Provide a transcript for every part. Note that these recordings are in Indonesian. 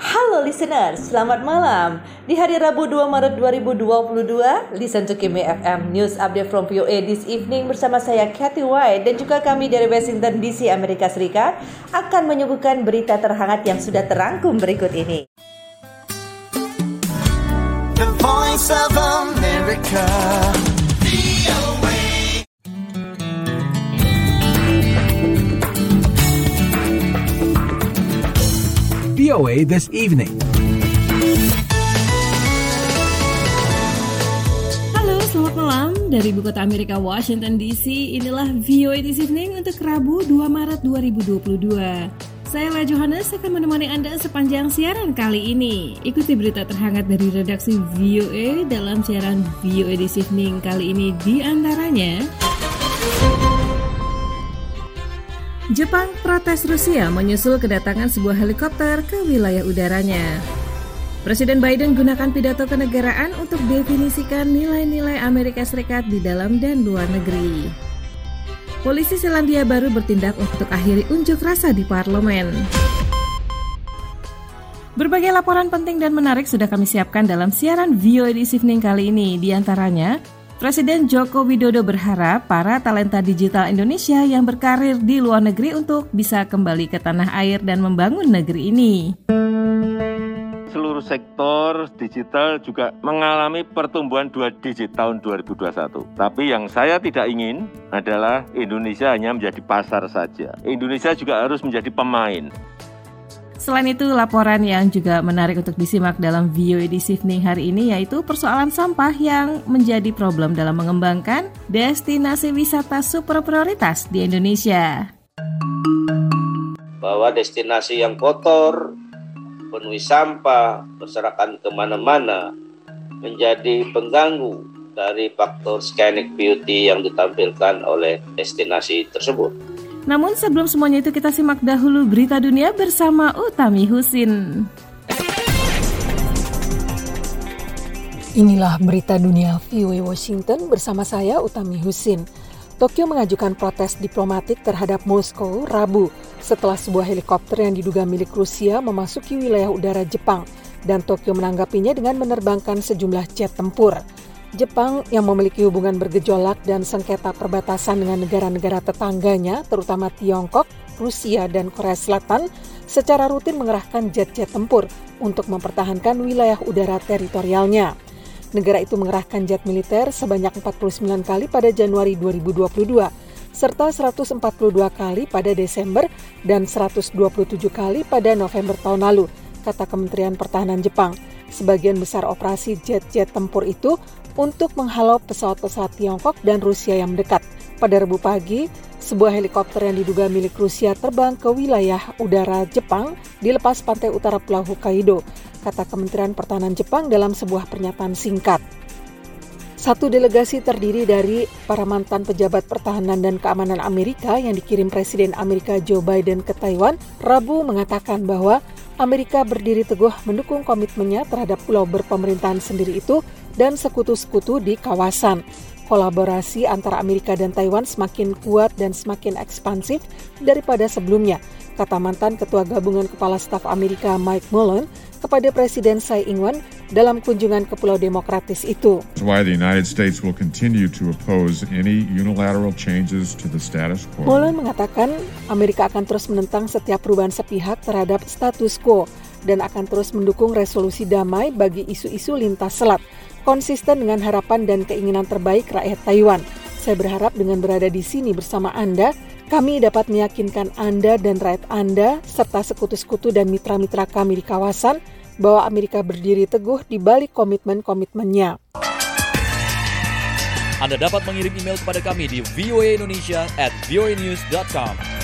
Halo listener, selamat malam. Di hari Rabu 2 Maret 2022, listen to Kimi FM News Update from VOA this evening bersama saya Kathy White dan juga kami dari Washington DC, Amerika Serikat akan menyuguhkan berita terhangat yang sudah terangkum berikut ini. The voice of America. VOA this evening. Halo, selamat malam dari ibu kota Amerika Washington DC. Inilah VOA This Evening untuk Rabu 2 Maret 2022. Saya La Johannes akan menemani Anda sepanjang siaran kali ini. Ikuti berita terhangat dari redaksi VOA dalam siaran VOA This Evening kali ini di antaranya Jepang protes Rusia menyusul kedatangan sebuah helikopter ke wilayah udaranya. Presiden Biden gunakan pidato kenegaraan untuk definisikan nilai-nilai Amerika Serikat di dalam dan luar negeri. Polisi Selandia Baru bertindak untuk akhiri unjuk rasa di parlemen. Berbagai laporan penting dan menarik sudah kami siapkan dalam siaran VOA This Evening kali ini. Di antaranya, Presiden Joko Widodo berharap para talenta digital Indonesia yang berkarir di luar negeri untuk bisa kembali ke tanah air dan membangun negeri ini. seluruh sektor digital juga mengalami pertumbuhan dua digit tahun 2021. Tapi yang saya tidak ingin adalah Indonesia hanya menjadi pasar saja. Indonesia juga harus menjadi pemain. Selain itu, laporan yang juga menarik untuk disimak dalam VOA di Evening hari ini yaitu persoalan sampah yang menjadi problem dalam mengembangkan destinasi wisata super prioritas di Indonesia. bahwa destinasi yang kotor, penuhi sampah, berserakan ke mana-mana, menjadi pengganggu dari faktor scenic beauty yang ditampilkan oleh destinasi tersebut. Namun sebelum semuanya itu kita simak dahulu berita dunia bersama Utami Husin. Inilah berita dunia VOA Washington bersama saya Utami Husin. Tokyo mengajukan protes diplomatik terhadap Moskow Rabu setelah sebuah helikopter yang diduga milik Rusia memasuki wilayah udara Jepang dan Tokyo menanggapinya dengan menerbangkan sejumlah jet tempur. Jepang yang memiliki hubungan bergejolak dan sengketa perbatasan dengan negara-negara tetangganya, terutama Tiongkok, Rusia, dan Korea Selatan, secara rutin mengerahkan jet-jet tempur untuk mempertahankan wilayah udara teritorialnya. Negara itu mengerahkan jet militer sebanyak 49 kali pada Januari 2022, serta 142 kali pada Desember dan 127 kali pada November tahun lalu, kata Kementerian Pertahanan Jepang. Sebagian besar operasi jet-jet tempur itu untuk menghalau pesawat-pesawat Tiongkok dan Rusia yang mendekat. Pada Rabu pagi, sebuah helikopter yang diduga milik Rusia terbang ke wilayah udara Jepang di lepas pantai utara Pulau Hokkaido, kata Kementerian Pertahanan Jepang dalam sebuah pernyataan singkat. Satu delegasi terdiri dari para mantan pejabat pertahanan dan keamanan Amerika yang dikirim Presiden Amerika Joe Biden ke Taiwan, Rabu mengatakan bahwa Amerika berdiri teguh mendukung komitmennya terhadap pulau berpemerintahan sendiri itu dan sekutu-sekutu di kawasan. Kolaborasi antara Amerika dan Taiwan semakin kuat dan semakin ekspansif daripada sebelumnya, kata mantan Ketua Gabungan Kepala Staf Amerika Mike Mullen kepada Presiden Tsai Ing-wen dalam kunjungan ke Pulau Demokratis itu. That's why the United States will continue to oppose any unilateral changes to the status quo. Mullen mengatakan Amerika akan terus menentang setiap perubahan sepihak terhadap status quo dan akan terus mendukung resolusi damai bagi isu-isu lintas selat, konsisten dengan harapan dan keinginan terbaik rakyat Taiwan. Saya berharap dengan berada di sini bersama Anda, kami dapat meyakinkan Anda dan rakyat Anda serta sekutu-sekutu dan mitra-mitra kami di kawasan bahwa Amerika berdiri teguh di balik komitmen-komitmennya. Anda dapat mengirim email kepada kami di voaindonesia at voanews.com.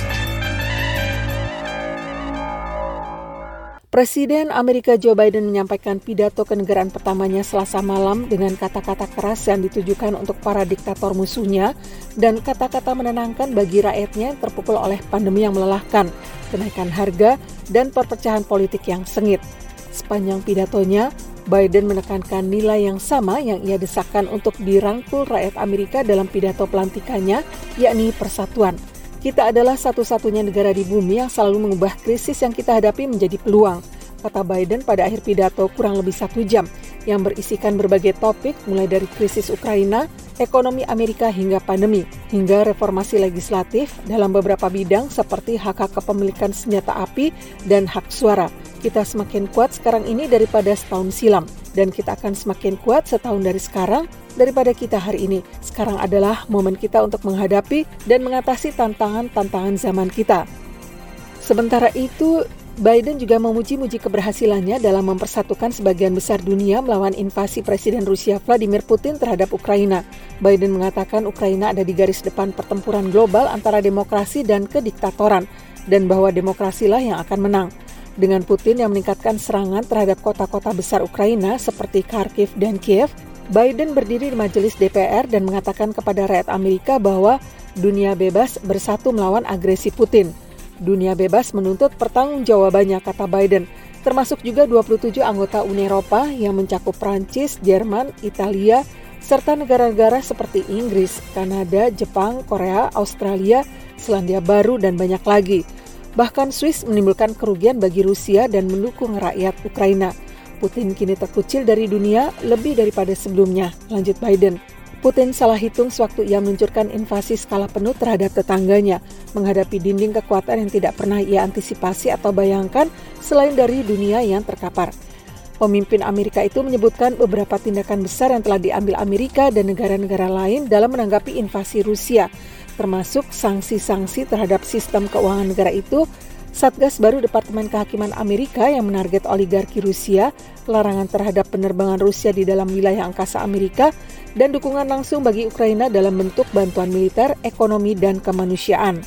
Presiden Amerika Joe Biden menyampaikan pidato kenegaraan pertamanya selasa malam dengan kata-kata keras yang ditujukan untuk para diktator musuhnya dan kata-kata menenangkan bagi rakyatnya yang terpukul oleh pandemi yang melelahkan, kenaikan harga, dan perpecahan politik yang sengit. Sepanjang pidatonya, Biden menekankan nilai yang sama yang ia desakan untuk dirangkul rakyat Amerika dalam pidato pelantikannya, yakni persatuan. Kita adalah satu-satunya negara di bumi yang selalu mengubah krisis yang kita hadapi menjadi peluang, kata Biden pada akhir pidato kurang lebih satu jam, yang berisikan berbagai topik mulai dari krisis Ukraina, ekonomi Amerika hingga pandemi, hingga reformasi legislatif dalam beberapa bidang seperti hak hak kepemilikan senjata api dan hak suara. Kita semakin kuat sekarang ini daripada setahun silam, dan kita akan semakin kuat setahun dari sekarang daripada kita hari ini. Sekarang adalah momen kita untuk menghadapi dan mengatasi tantangan-tantangan zaman kita. Sementara itu, Biden juga memuji-muji keberhasilannya dalam mempersatukan sebagian besar dunia melawan invasi Presiden Rusia Vladimir Putin terhadap Ukraina. Biden mengatakan Ukraina ada di garis depan pertempuran global antara demokrasi dan kediktatoran, dan bahwa demokrasilah yang akan menang. Dengan Putin yang meningkatkan serangan terhadap kota-kota besar Ukraina seperti Kharkiv dan Kiev, Biden berdiri di majelis DPR dan mengatakan kepada rakyat Amerika bahwa dunia bebas bersatu melawan agresi Putin. Dunia bebas menuntut pertanggungjawabannya, kata Biden, termasuk juga 27 anggota Uni Eropa yang mencakup Prancis, Jerman, Italia, serta negara-negara seperti Inggris, Kanada, Jepang, Korea, Australia, Selandia Baru, dan banyak lagi. Bahkan Swiss menimbulkan kerugian bagi Rusia dan mendukung rakyat Ukraina. Putin kini terkucil dari dunia lebih daripada sebelumnya, lanjut Biden. Putin salah hitung sewaktu ia meluncurkan invasi skala penuh terhadap tetangganya, menghadapi dinding kekuatan yang tidak pernah ia antisipasi atau bayangkan selain dari dunia yang terkapar. Pemimpin Amerika itu menyebutkan beberapa tindakan besar yang telah diambil Amerika dan negara-negara lain dalam menanggapi invasi Rusia, termasuk sanksi-sanksi terhadap sistem keuangan negara itu Satgas baru Departemen Kehakiman Amerika yang menarget oligarki Rusia, larangan terhadap penerbangan Rusia di dalam wilayah angkasa Amerika, dan dukungan langsung bagi Ukraina dalam bentuk bantuan militer, ekonomi, dan kemanusiaan.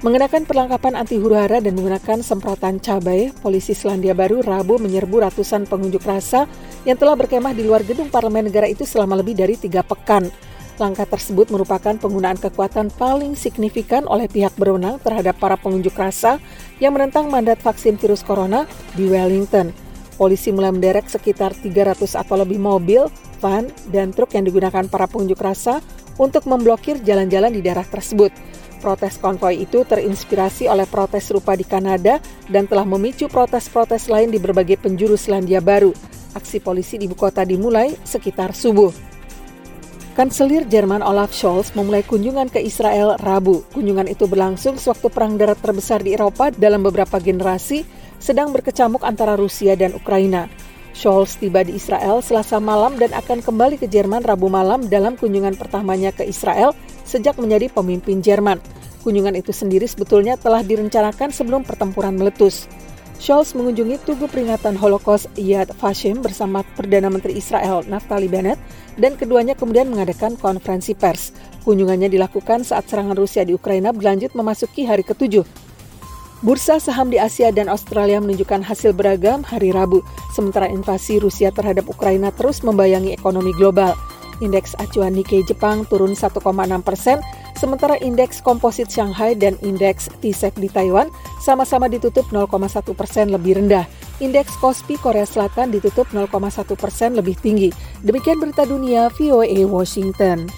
Mengenakan perlengkapan anti huru-hara dan menggunakan semprotan cabai, polisi Selandia Baru Rabu menyerbu ratusan pengunjuk rasa yang telah berkemah di luar gedung parlemen negara itu selama lebih dari tiga pekan. Langkah tersebut merupakan penggunaan kekuatan paling signifikan oleh pihak berwenang terhadap para pengunjuk rasa yang menentang mandat vaksin virus corona di Wellington. Polisi mulai menderek sekitar 300 atau lebih mobil, van, dan truk yang digunakan para pengunjuk rasa untuk memblokir jalan-jalan di daerah tersebut. Protes konvoi itu terinspirasi oleh protes serupa di Kanada dan telah memicu protes-protes lain di berbagai penjuru Selandia Baru. Aksi polisi di ibu kota dimulai sekitar subuh. Kanselir Jerman Olaf Scholz memulai kunjungan ke Israel Rabu. Kunjungan itu berlangsung sewaktu perang darat terbesar di Eropa dalam beberapa generasi sedang berkecamuk antara Rusia dan Ukraina. Scholz tiba di Israel selasa malam dan akan kembali ke Jerman Rabu malam dalam kunjungan pertamanya ke Israel sejak menjadi pemimpin Jerman. Kunjungan itu sendiri sebetulnya telah direncanakan sebelum pertempuran meletus. Scholz mengunjungi Tugu Peringatan Holocaust Yad Vashem bersama Perdana Menteri Israel Naftali Bennett dan keduanya kemudian mengadakan konferensi pers. Kunjungannya dilakukan saat serangan Rusia di Ukraina berlanjut memasuki hari ketujuh. Bursa saham di Asia dan Australia menunjukkan hasil beragam hari Rabu, sementara invasi Rusia terhadap Ukraina terus membayangi ekonomi global. Indeks acuan Nikkei Jepang turun 1,6 persen Sementara indeks komposit Shanghai dan indeks TSEC di Taiwan sama-sama ditutup 0,1 persen lebih rendah. Indeks Kospi Korea Selatan ditutup 0,1 persen lebih tinggi. Demikian berita dunia VOA Washington.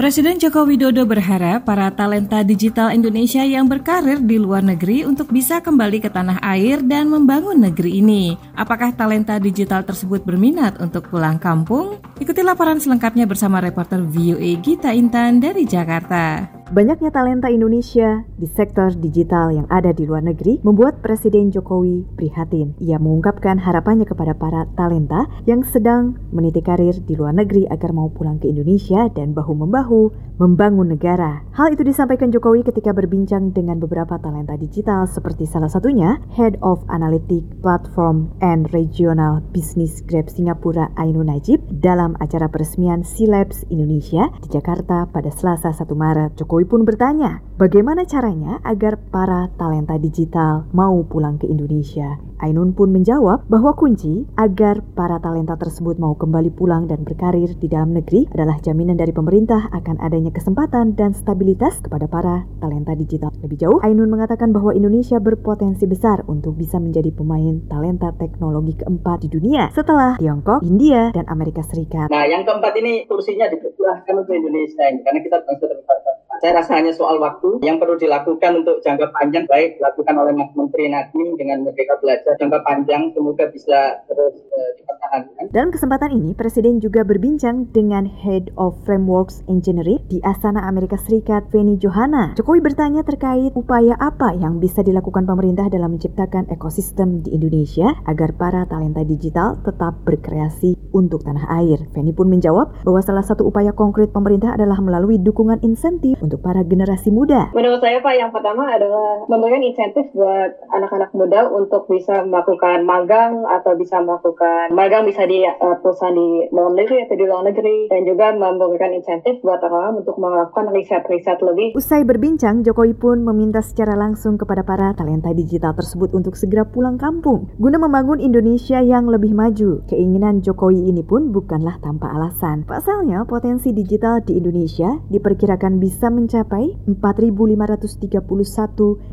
Presiden Joko Widodo berharap para talenta digital Indonesia yang berkarir di luar negeri untuk bisa kembali ke tanah air dan membangun negeri ini. Apakah talenta digital tersebut berminat untuk pulang kampung? Ikuti laporan selengkapnya bersama reporter VOA Gita Intan dari Jakarta. Banyaknya talenta Indonesia di sektor digital yang ada di luar negeri membuat Presiden Jokowi prihatin. Ia mengungkapkan harapannya kepada para talenta yang sedang meniti karir di luar negeri agar mau pulang ke Indonesia dan bahu-membahu membangun negara. Hal itu disampaikan Jokowi ketika berbincang dengan beberapa talenta digital seperti salah satunya Head of Analytic Platform and Regional Business Grab Singapura Ainu Najib dalam acara peresmian C-Labs Indonesia di Jakarta pada Selasa 1 Maret. Jokowi Jokowi pun bertanya, bagaimana caranya agar para talenta digital mau pulang ke Indonesia? Ainun pun menjawab bahwa kunci agar para talenta tersebut mau kembali pulang dan berkarir di dalam negeri adalah jaminan dari pemerintah akan adanya kesempatan dan stabilitas kepada para talenta digital. Lebih jauh, Ainun mengatakan bahwa Indonesia berpotensi besar untuk bisa menjadi pemain talenta teknologi keempat di dunia setelah Tiongkok, India, dan Amerika Serikat. Nah, yang keempat ini kursinya dipersilahkan untuk Indonesia ini karena kita bangsa terbesar saya rasa hanya soal waktu yang perlu dilakukan untuk jangka panjang baik dilakukan oleh Mas Menteri Nadiem dengan Merdeka Belajar jangka panjang semoga bisa terus uh, dipertahankan. Dalam kesempatan ini Presiden juga berbincang dengan Head of Frameworks Engineering di Astana Amerika Serikat Feni Johanna. Jokowi bertanya terkait upaya apa yang bisa dilakukan pemerintah dalam menciptakan ekosistem di Indonesia agar para talenta digital tetap berkreasi untuk tanah air. Feni pun menjawab bahwa salah satu upaya konkret pemerintah adalah melalui dukungan insentif untuk para generasi muda? Menurut saya Pak, yang pertama adalah memberikan insentif buat anak-anak muda untuk bisa melakukan magang atau bisa melakukan magang bisa di uh, perusahaan di dalam negeri atau di luar negeri dan juga memberikan insentif buat orang-orang untuk melakukan riset-riset lebih. Usai berbincang, Jokowi pun meminta secara langsung kepada para talenta digital tersebut untuk segera pulang kampung guna membangun Indonesia yang lebih maju. Keinginan Jokowi ini pun bukanlah tanpa alasan. Pasalnya, potensi digital di Indonesia diperkirakan bisa mencapai 4.531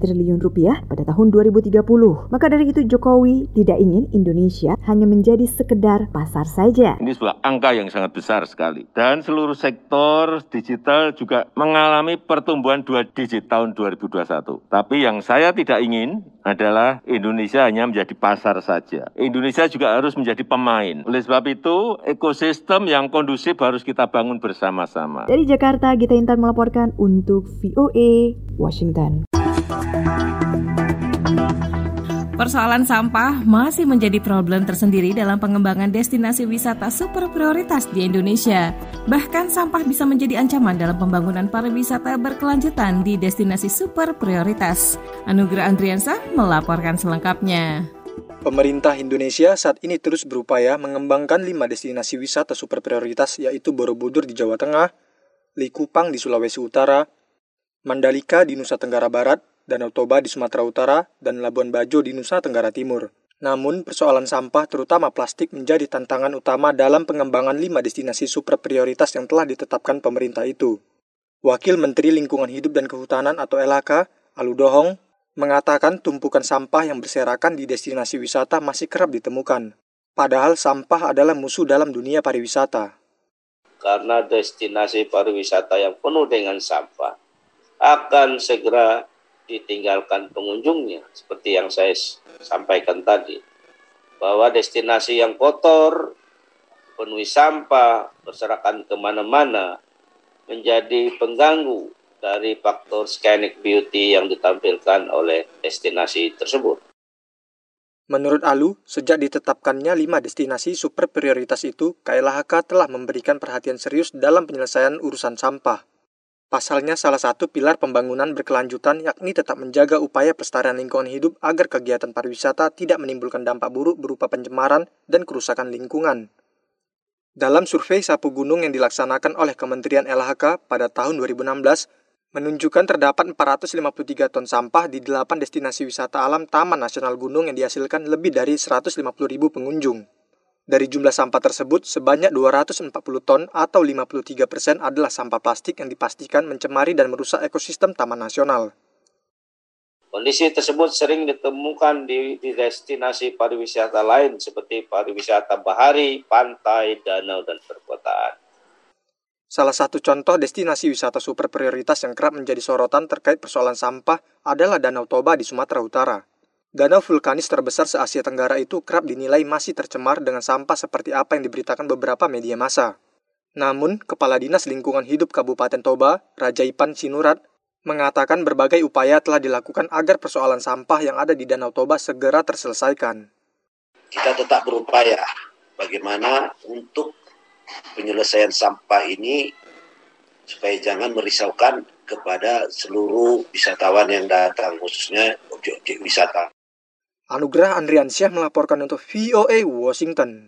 triliun rupiah pada tahun 2030. Maka dari itu Jokowi tidak ingin Indonesia hanya menjadi sekedar pasar saja. Ini sebuah angka yang sangat besar sekali. Dan seluruh sektor digital juga mengalami pertumbuhan dua digit tahun 2021. Tapi yang saya tidak ingin adalah Indonesia hanya menjadi pasar saja. Indonesia juga harus menjadi pemain. Oleh sebab itu, ekosistem yang kondusif harus kita bangun bersama-sama. Dari Jakarta, Gita Intan melaporkan untuk VOA Washington. Persoalan sampah masih menjadi problem tersendiri dalam pengembangan destinasi wisata super prioritas di Indonesia. Bahkan sampah bisa menjadi ancaman dalam pembangunan pariwisata berkelanjutan di destinasi super prioritas. Anugerah Andriansa melaporkan selengkapnya. Pemerintah Indonesia saat ini terus berupaya mengembangkan lima destinasi wisata super prioritas yaitu Borobudur di Jawa Tengah, Likupang di Sulawesi Utara, Mandalika di Nusa Tenggara Barat, Danau Toba di Sumatera Utara, dan Labuan Bajo di Nusa Tenggara Timur. Namun, persoalan sampah terutama plastik menjadi tantangan utama dalam pengembangan lima destinasi super prioritas yang telah ditetapkan pemerintah itu. Wakil Menteri Lingkungan Hidup dan Kehutanan atau LHK, Aludohong, mengatakan tumpukan sampah yang berserakan di destinasi wisata masih kerap ditemukan. Padahal sampah adalah musuh dalam dunia pariwisata karena destinasi pariwisata yang penuh dengan sampah akan segera ditinggalkan pengunjungnya seperti yang saya sampaikan tadi bahwa destinasi yang kotor penuhi sampah berserakan ke mana-mana menjadi pengganggu dari faktor scenic beauty yang ditampilkan oleh destinasi tersebut. Menurut Alu, sejak ditetapkannya lima destinasi super prioritas itu, KLHK telah memberikan perhatian serius dalam penyelesaian urusan sampah. Pasalnya salah satu pilar pembangunan berkelanjutan yakni tetap menjaga upaya pelestarian lingkungan hidup agar kegiatan pariwisata tidak menimbulkan dampak buruk berupa pencemaran dan kerusakan lingkungan. Dalam survei sapu gunung yang dilaksanakan oleh Kementerian LHK pada tahun 2016, menunjukkan terdapat 453 ton sampah di 8 destinasi wisata alam Taman Nasional Gunung yang dihasilkan lebih dari 150 ribu pengunjung. Dari jumlah sampah tersebut, sebanyak 240 ton atau 53 persen adalah sampah plastik yang dipastikan mencemari dan merusak ekosistem Taman Nasional. Kondisi tersebut sering ditemukan di, di destinasi pariwisata lain seperti pariwisata bahari, pantai, danau, dan perkotaan. Salah satu contoh destinasi wisata super prioritas yang kerap menjadi sorotan terkait persoalan sampah adalah Danau Toba di Sumatera Utara. Danau vulkanis terbesar se-Asia Tenggara itu kerap dinilai masih tercemar dengan sampah seperti apa yang diberitakan beberapa media massa. Namun, Kepala Dinas Lingkungan Hidup Kabupaten Toba, Raja Ipan Sinurat, mengatakan berbagai upaya telah dilakukan agar persoalan sampah yang ada di Danau Toba segera terselesaikan. Kita tetap berupaya bagaimana untuk penyelesaian sampah ini supaya jangan merisaukan kepada seluruh wisatawan yang datang, khususnya objek-objek wisata. Anugerah Andriansyah melaporkan untuk VOA Washington.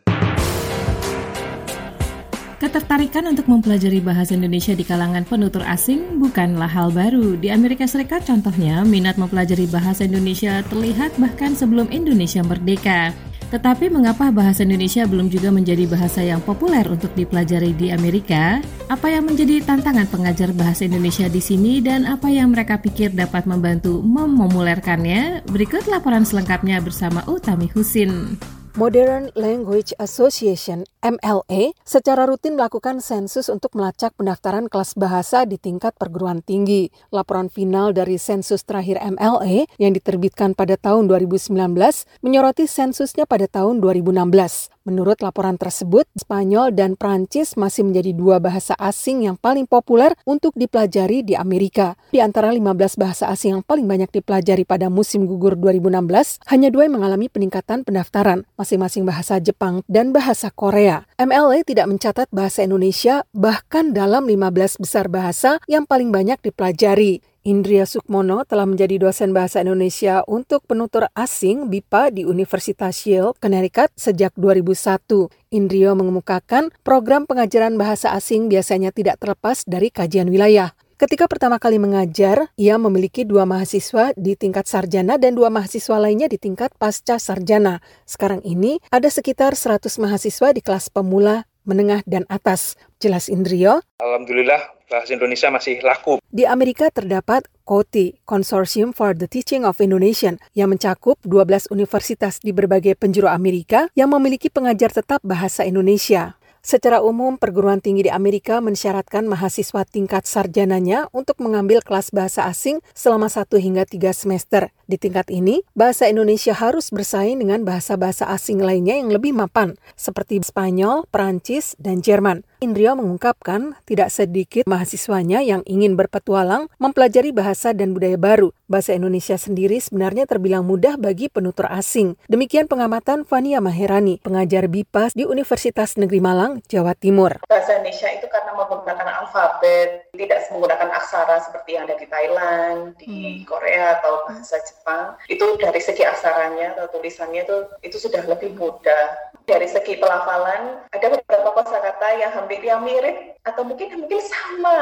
Ketertarikan untuk mempelajari bahasa Indonesia di kalangan penutur asing bukanlah hal baru. Di Amerika Serikat contohnya, minat mempelajari bahasa Indonesia terlihat bahkan sebelum Indonesia merdeka. Tetapi mengapa bahasa Indonesia belum juga menjadi bahasa yang populer untuk dipelajari di Amerika? Apa yang menjadi tantangan pengajar bahasa Indonesia di sini dan apa yang mereka pikir dapat membantu memomulerkannya? Berikut laporan selengkapnya bersama Utami Husin. Modern Language Association MLA secara rutin melakukan sensus untuk melacak pendaftaran kelas bahasa di tingkat perguruan tinggi. Laporan final dari sensus terakhir MLA yang diterbitkan pada tahun 2019 menyoroti sensusnya pada tahun 2016. Menurut laporan tersebut, Spanyol dan Prancis masih menjadi dua bahasa asing yang paling populer untuk dipelajari di Amerika. Di antara 15 bahasa asing yang paling banyak dipelajari pada musim gugur 2016, hanya dua yang mengalami peningkatan pendaftaran, masing-masing bahasa Jepang dan bahasa Korea. MLA tidak mencatat bahasa Indonesia bahkan dalam 15 besar bahasa yang paling banyak dipelajari. Indria Sukmono telah menjadi dosen bahasa Indonesia untuk penutur asing BIPA di Universitas Yale, Connecticut sejak 2001. Indrio mengemukakan program pengajaran bahasa asing biasanya tidak terlepas dari kajian wilayah. Ketika pertama kali mengajar, ia memiliki dua mahasiswa di tingkat sarjana dan dua mahasiswa lainnya di tingkat pasca sarjana. Sekarang ini ada sekitar 100 mahasiswa di kelas pemula, menengah, dan atas. Jelas Indrio? Alhamdulillah bahasa Indonesia masih laku. Di Amerika terdapat COTI, Consortium for the Teaching of Indonesian, yang mencakup 12 universitas di berbagai penjuru Amerika yang memiliki pengajar tetap bahasa Indonesia. Secara umum, perguruan tinggi di Amerika mensyaratkan mahasiswa tingkat sarjananya untuk mengambil kelas bahasa asing selama satu hingga tiga semester. Di tingkat ini, bahasa Indonesia harus bersaing dengan bahasa-bahasa asing lainnya yang lebih mapan, seperti Spanyol, Perancis, dan Jerman. Indrio mengungkapkan tidak sedikit mahasiswanya yang ingin berpetualang mempelajari bahasa dan budaya baru. Bahasa Indonesia sendiri sebenarnya terbilang mudah bagi penutur asing. Demikian pengamatan Fania Maherani, pengajar BIPAS di Universitas Negeri Malang, Jawa Timur. Bahasa Indonesia itu karena menggunakan alfabet, tidak menggunakan aksara seperti yang ada di Thailand, di Korea atau bahasa Jepang. Itu dari segi aksaranya atau tulisannya itu itu sudah lebih mudah. Dari segi pelafalan, ada beberapa kosakata yang hampir yang mirip atau mungkin mungkin sama.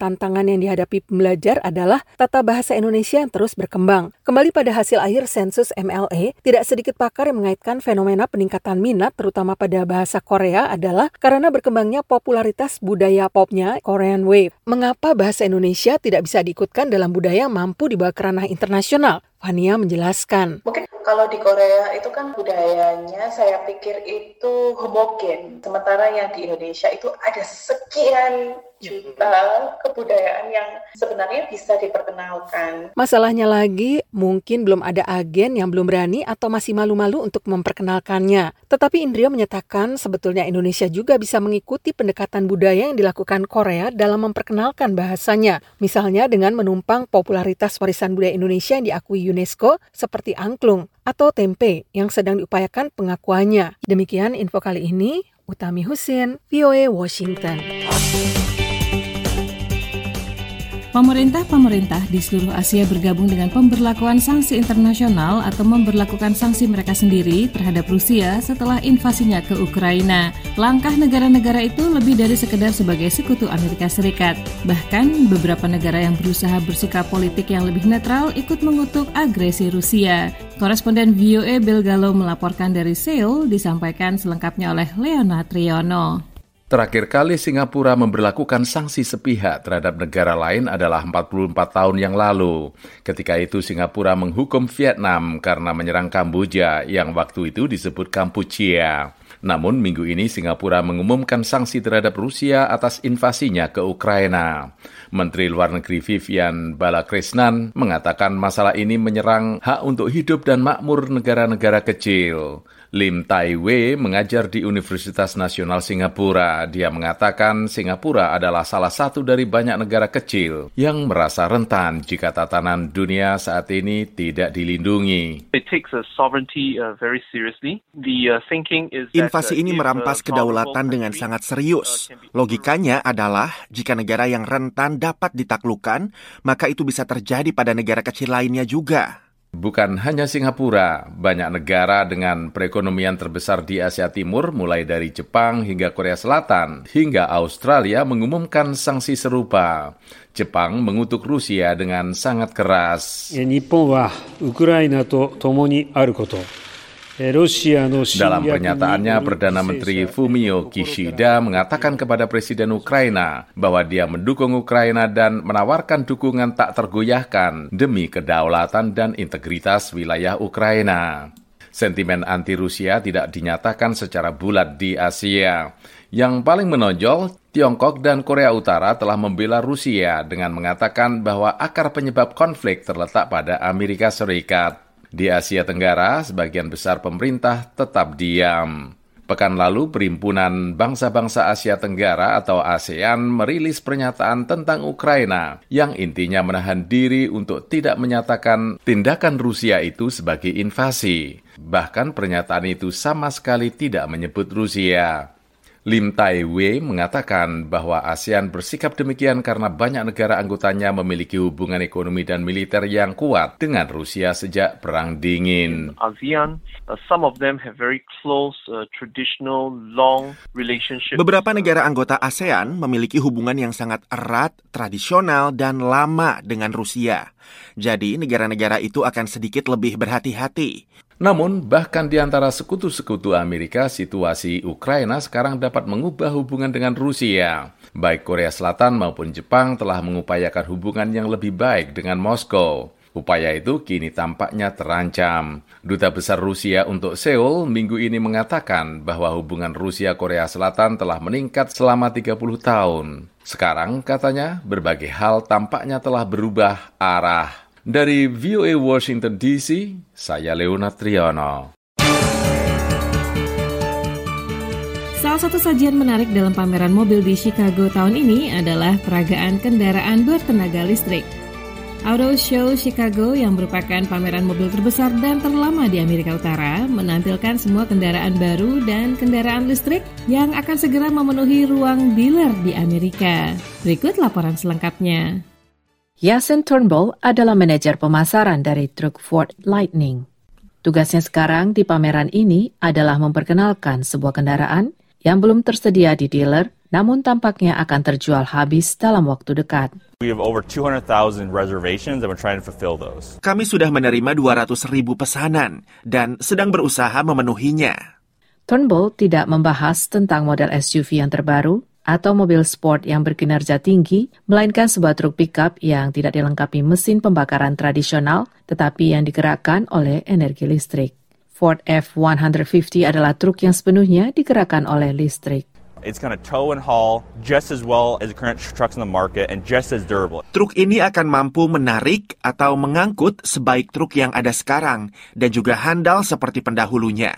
Tantangan yang dihadapi pembelajar adalah tata bahasa Indonesia yang terus berkembang. Kembali pada hasil akhir sensus MLA, tidak sedikit pakar yang mengaitkan fenomena peningkatan minat terutama pada bahasa Korea adalah karena berkembangnya popularitas budaya popnya Korean Wave. Mengapa bahasa Indonesia tidak bisa diikutkan dalam budaya mampu dibawa ke ranah internasional? Fania menjelaskan. Mungkin kalau di Korea itu kan budayanya saya pikir itu homogen. Sementara yang di Indonesia itu ada sekian juta kebudayaan yang sebenarnya bisa diperkenalkan. Masalahnya lagi, mungkin belum ada agen yang belum berani atau masih malu-malu untuk memperkenalkannya. Tetapi Indrio menyatakan sebetulnya Indonesia juga bisa mengikuti pendekatan budaya yang dilakukan Korea dalam memperkenalkan bahasanya. Misalnya dengan menumpang popularitas warisan budaya Indonesia yang diakui UNESCO seperti angklung atau tempe yang sedang diupayakan pengakuannya. Demikian info kali ini, Utami Husin, VOA Washington. Pemerintah-pemerintah di seluruh Asia bergabung dengan pemberlakuan sanksi internasional atau memberlakukan sanksi mereka sendiri terhadap Rusia setelah invasinya ke Ukraina. Langkah negara-negara itu lebih dari sekedar sebagai sekutu Amerika Serikat. Bahkan beberapa negara yang berusaha bersikap politik yang lebih netral ikut mengutuk agresi Rusia. Koresponden VOA Bill Gallo melaporkan dari Seoul disampaikan selengkapnya oleh Leona Triono. Terakhir kali Singapura memberlakukan sanksi sepihak terhadap negara lain adalah 44 tahun yang lalu. Ketika itu Singapura menghukum Vietnam karena menyerang Kamboja yang waktu itu disebut Kampuchea. Namun minggu ini Singapura mengumumkan sanksi terhadap Rusia atas invasinya ke Ukraina. Menteri Luar Negeri Vivian Balakrishnan mengatakan masalah ini menyerang hak untuk hidup dan makmur negara-negara kecil. Lim Tai Wei mengajar di Universitas Nasional Singapura. Dia mengatakan Singapura adalah salah satu dari banyak negara kecil yang merasa rentan jika tatanan dunia saat ini tidak dilindungi. Invasi ini merampas kedaulatan dengan sangat serius. Logikanya adalah jika negara yang rentan dapat ditaklukkan, maka itu bisa terjadi pada negara kecil lainnya juga. Bukan hanya Singapura, banyak negara dengan perekonomian terbesar di Asia Timur, mulai dari Jepang hingga Korea Selatan, hingga Australia mengumumkan sanksi serupa. Jepang mengutuk Rusia dengan sangat keras. 日本はウクライナと共にあること。 dalam pernyataannya, Perdana Menteri Fumio Kishida mengatakan kepada Presiden Ukraina bahwa dia mendukung Ukraina dan menawarkan dukungan tak tergoyahkan demi kedaulatan dan integritas wilayah Ukraina. Sentimen anti-Rusia tidak dinyatakan secara bulat di Asia. Yang paling menonjol, Tiongkok dan Korea Utara telah membela Rusia dengan mengatakan bahwa akar penyebab konflik terletak pada Amerika Serikat. Di Asia Tenggara, sebagian besar pemerintah tetap diam. Pekan lalu, Perhimpunan Bangsa-Bangsa Asia Tenggara atau ASEAN merilis pernyataan tentang Ukraina yang intinya menahan diri untuk tidak menyatakan tindakan Rusia itu sebagai invasi. Bahkan pernyataan itu sama sekali tidak menyebut Rusia. Lim Tai Wei mengatakan bahwa ASEAN bersikap demikian karena banyak negara anggotanya memiliki hubungan ekonomi dan militer yang kuat dengan Rusia sejak Perang Dingin. ASEAN, uh, some of them have very close, uh, traditional, long relationship. Beberapa negara anggota ASEAN memiliki hubungan yang sangat erat, tradisional, dan lama dengan Rusia. Jadi negara-negara itu akan sedikit lebih berhati-hati. Namun, bahkan di antara sekutu-sekutu Amerika, situasi Ukraina sekarang dapat mengubah hubungan dengan Rusia. Baik Korea Selatan maupun Jepang telah mengupayakan hubungan yang lebih baik dengan Moskow. Upaya itu kini tampaknya terancam. Duta Besar Rusia untuk Seoul minggu ini mengatakan bahwa hubungan Rusia-Korea Selatan telah meningkat selama 30 tahun. Sekarang, katanya, berbagai hal tampaknya telah berubah arah. Dari VOA Washington DC, saya Leonard Triono. Salah satu sajian menarik dalam pameran mobil di Chicago tahun ini adalah peragaan kendaraan bertenaga listrik. Auto Show Chicago yang merupakan pameran mobil terbesar dan terlama di Amerika Utara menampilkan semua kendaraan baru dan kendaraan listrik yang akan segera memenuhi ruang dealer di Amerika. Berikut laporan selengkapnya. Yasin Turnbull adalah manajer pemasaran dari truk Ford Lightning. Tugasnya sekarang di pameran ini adalah memperkenalkan sebuah kendaraan yang belum tersedia di dealer, namun tampaknya akan terjual habis dalam waktu dekat. We have over 200,000 reservations and we're trying to fulfill those. Kami sudah menerima 200 ribu pesanan dan sedang berusaha memenuhinya. Turnbull tidak membahas tentang model SUV yang terbaru atau mobil sport yang berkinerja tinggi, melainkan sebuah truk pickup yang tidak dilengkapi mesin pembakaran tradisional, tetapi yang digerakkan oleh energi listrik. Ford F-150 adalah truk yang sepenuhnya digerakkan oleh listrik. It's going to tow and haul just as well as the current trucks in the market and just as durable. Truk ini akan mampu menarik atau mengangkut sebaik truk yang ada sekarang dan juga handal seperti pendahulunya.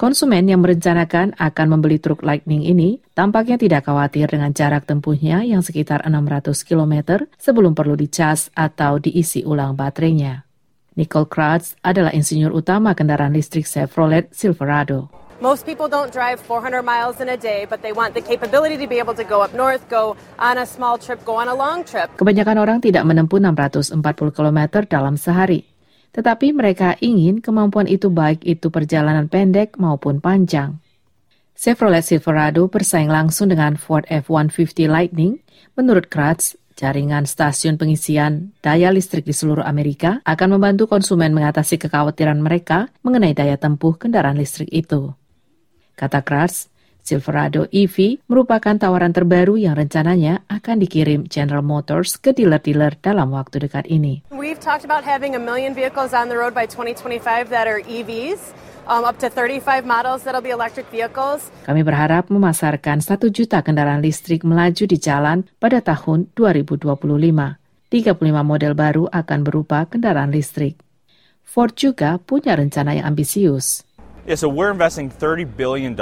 Konsumen yang merencanakan akan membeli truk Lightning ini tampaknya tidak khawatir dengan jarak tempuhnya yang sekitar 600 km sebelum perlu dicas atau diisi ulang baterainya. Nicole Kratz adalah insinyur utama kendaraan listrik Chevrolet Silverado. Most people don't drive 400 miles in a day, but they want the capability to be able to go up north, go on a small trip, go on a long trip. Kebanyakan orang tidak menempuh 640 km dalam sehari. Tetapi mereka ingin kemampuan itu baik itu perjalanan pendek maupun panjang. Chevrolet Silverado bersaing langsung dengan Ford F-150 Lightning. Menurut Kratz, jaringan stasiun pengisian daya listrik di seluruh Amerika akan membantu konsumen mengatasi kekhawatiran mereka mengenai daya tempuh kendaraan listrik itu. Kata Kratz, Silverado EV merupakan tawaran terbaru yang rencananya akan dikirim General Motors ke dealer-dealer dalam waktu dekat ini. We've talked about having a million vehicles on the road by 2025 that are EVs. Um, up to 35 models that'll be electric vehicles. Kami berharap memasarkan 1 juta kendaraan listrik melaju di jalan pada tahun 2025. 35 model baru akan berupa kendaraan listrik. Ford juga punya rencana yang ambisius. Yeah, so we're investing $30 billion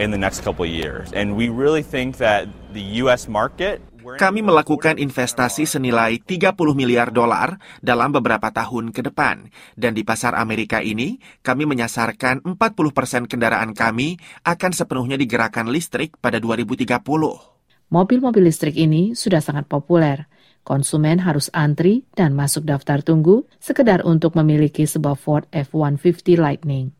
in the next couple of years. And we really think that the U.S. market kami melakukan investasi senilai 30 miliar dolar dalam beberapa tahun ke depan. Dan di pasar Amerika ini, kami menyasarkan 40 persen kendaraan kami akan sepenuhnya digerakkan listrik pada 2030. Mobil-mobil listrik ini sudah sangat populer. Konsumen harus antri dan masuk daftar tunggu sekedar untuk memiliki sebuah Ford F-150 Lightning.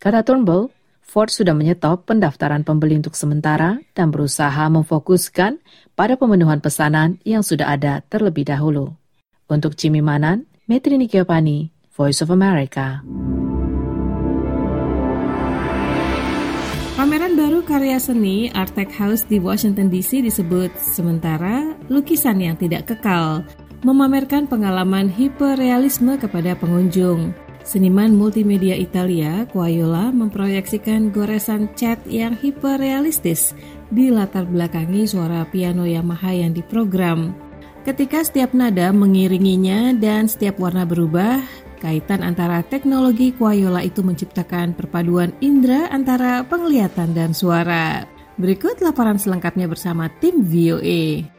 Kata Turnbull, Ford sudah menyetop pendaftaran pembeli untuk sementara dan berusaha memfokuskan pada pemenuhan pesanan yang sudah ada terlebih dahulu. Untuk Cimimanan, Metri Nikiopani, Voice of America. Pameran baru karya seni Art Tech House di Washington DC disebut sementara lukisan yang tidak kekal, memamerkan pengalaman hiperrealisme kepada pengunjung. Seniman multimedia Italia, Quaiola, memproyeksikan goresan cat yang hiperrealistis di latar belakangi suara piano Yamaha yang diprogram. Ketika setiap nada mengiringinya dan setiap warna berubah, Kaitan antara teknologi Quayola itu menciptakan perpaduan indera antara penglihatan dan suara. Berikut laporan selengkapnya bersama tim VOA.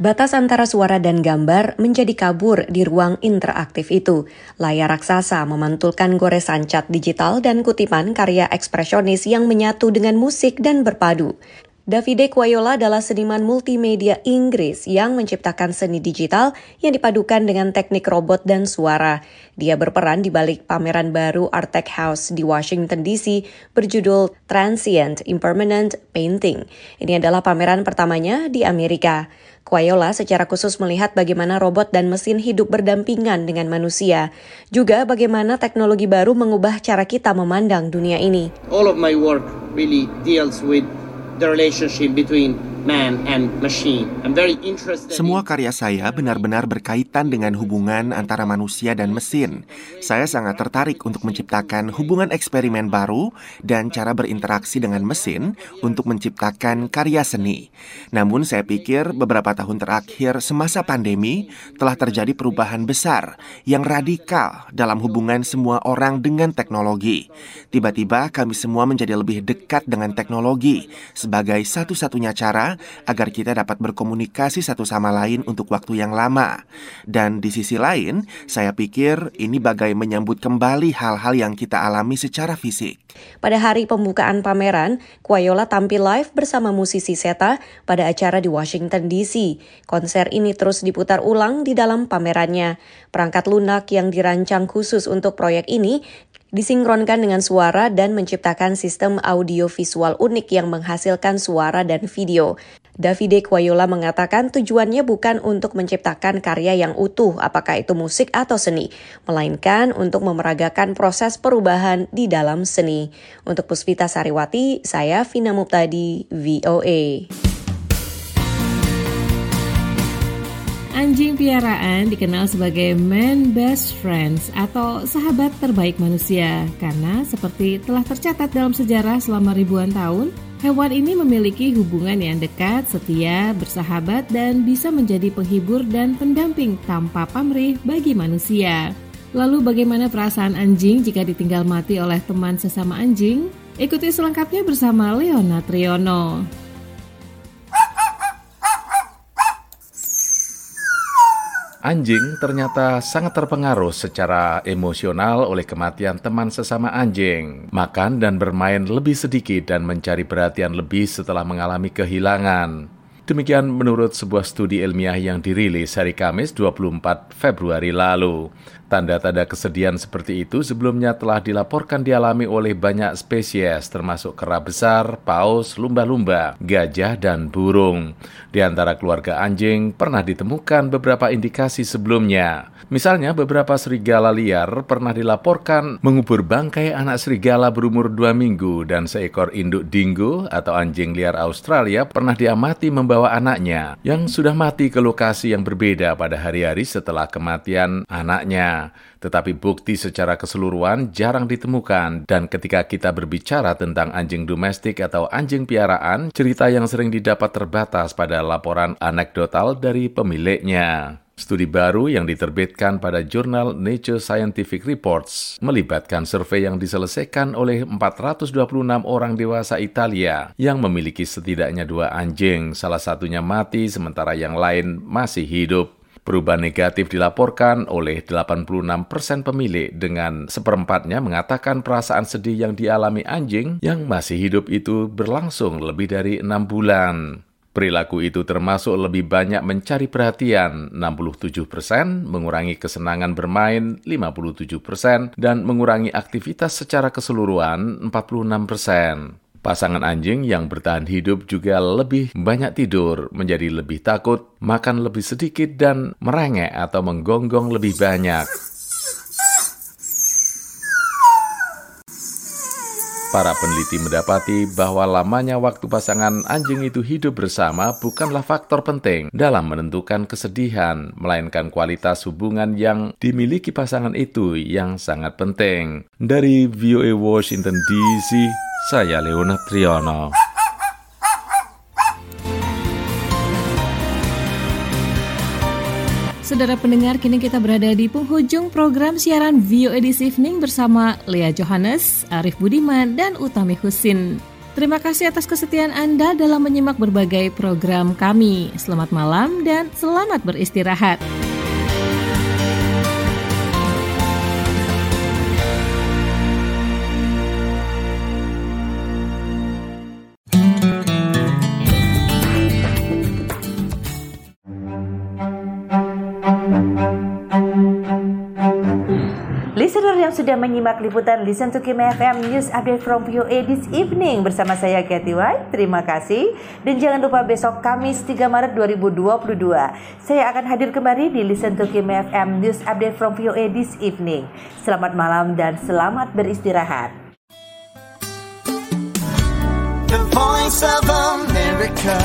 Batas antara suara dan gambar menjadi kabur di ruang interaktif itu. Layar raksasa memantulkan goresan cat digital dan kutipan karya ekspresionis yang menyatu dengan musik dan berpadu. Davide Quayola adalah seniman multimedia Inggris yang menciptakan seni digital yang dipadukan dengan teknik robot dan suara. Dia berperan di balik pameran baru Art Tech House di Washington DC berjudul Transient Impermanent Painting. Ini adalah pameran pertamanya di Amerika. Quayola secara khusus melihat bagaimana robot dan mesin hidup berdampingan dengan manusia, juga bagaimana teknologi baru mengubah cara kita memandang dunia ini. All of my work really deals with the relationship between man and machine. I'm very interested Semua karya saya benar-benar berkaitan dengan hubungan antara manusia dan mesin. Saya sangat tertarik untuk menciptakan hubungan eksperimen baru dan cara berinteraksi dengan mesin untuk menciptakan karya seni. Namun saya pikir beberapa tahun terakhir semasa pandemi telah terjadi perubahan besar yang radikal dalam hubungan semua orang dengan teknologi. Tiba-tiba kami semua menjadi lebih dekat dengan teknologi sebagai satu-satunya cara agar kita dapat berkomunikasi satu sama lain untuk waktu yang lama. Dan di sisi lain, saya pikir ini bagai menyambut kembali hal-hal yang kita alami secara fisik. Pada hari pembukaan pameran, Quayola tampil live bersama musisi Seta pada acara di Washington DC. Konser ini terus diputar ulang di dalam pamerannya. Perangkat lunak yang dirancang khusus untuk proyek ini disinkronkan dengan suara dan menciptakan sistem audio visual unik yang menghasilkan suara dan video. Davide Quayola mengatakan tujuannya bukan untuk menciptakan karya yang utuh, apakah itu musik atau seni, melainkan untuk memeragakan proses perubahan di dalam seni. Untuk Puspita Sariwati, saya Vina Muptadi, VOA. Anjing piaraan dikenal sebagai man best friends atau sahabat terbaik manusia karena seperti telah tercatat dalam sejarah selama ribuan tahun, hewan ini memiliki hubungan yang dekat, setia, bersahabat, dan bisa menjadi penghibur dan pendamping tanpa pamrih bagi manusia. Lalu bagaimana perasaan anjing jika ditinggal mati oleh teman sesama anjing? Ikuti selengkapnya bersama Leona Triono. Anjing ternyata sangat terpengaruh secara emosional oleh kematian teman sesama anjing. Makan dan bermain lebih sedikit dan mencari perhatian lebih setelah mengalami kehilangan. Demikian menurut sebuah studi ilmiah yang dirilis hari Kamis 24 Februari lalu. Tanda-tanda kesedihan seperti itu sebelumnya telah dilaporkan dialami oleh banyak spesies termasuk kera besar, paus, lumba-lumba, gajah, dan burung. Di antara keluarga anjing pernah ditemukan beberapa indikasi sebelumnya. Misalnya beberapa serigala liar pernah dilaporkan mengubur bangkai anak serigala berumur dua minggu dan seekor induk dingo atau anjing liar Australia pernah diamati membawa anaknya yang sudah mati ke lokasi yang berbeda pada hari-hari setelah kematian anaknya. Tetapi bukti secara keseluruhan jarang ditemukan dan ketika kita berbicara tentang anjing domestik atau anjing piaraan, cerita yang sering didapat terbatas pada laporan anekdotal dari pemiliknya. Studi baru yang diterbitkan pada jurnal Nature Scientific Reports melibatkan survei yang diselesaikan oleh 426 orang dewasa Italia yang memiliki setidaknya dua anjing, salah satunya mati sementara yang lain masih hidup. Perubahan negatif dilaporkan oleh 86 persen pemilik dengan seperempatnya mengatakan perasaan sedih yang dialami anjing yang masih hidup itu berlangsung lebih dari enam bulan. Perilaku itu termasuk lebih banyak mencari perhatian 67 persen, mengurangi kesenangan bermain 57 persen, dan mengurangi aktivitas secara keseluruhan 46 persen. Pasangan anjing yang bertahan hidup juga lebih banyak tidur, menjadi lebih takut, makan lebih sedikit, dan merengek atau menggonggong lebih banyak. Para peneliti mendapati bahwa lamanya waktu pasangan anjing itu hidup bersama bukanlah faktor penting dalam menentukan kesedihan, melainkan kualitas hubungan yang dimiliki pasangan itu yang sangat penting. Dari VOA Washington DC, saya Leonard Triono. Saudara pendengar, kini kita berada di penghujung program siaran VOA This Evening bersama Lea Johannes, Arif Budiman, dan Utami Husin. Terima kasih atas kesetiaan Anda dalam menyimak berbagai program kami. Selamat malam dan selamat beristirahat. Sudah menyimak liputan Listen to Kim FM News Update from VOA this evening bersama saya Kathy White. Terima kasih. Dan jangan lupa besok Kamis 3 Maret 2022 saya akan hadir kembali di Listen to Kim FM News Update from VOA this evening. Selamat malam dan selamat beristirahat. The Voice of America.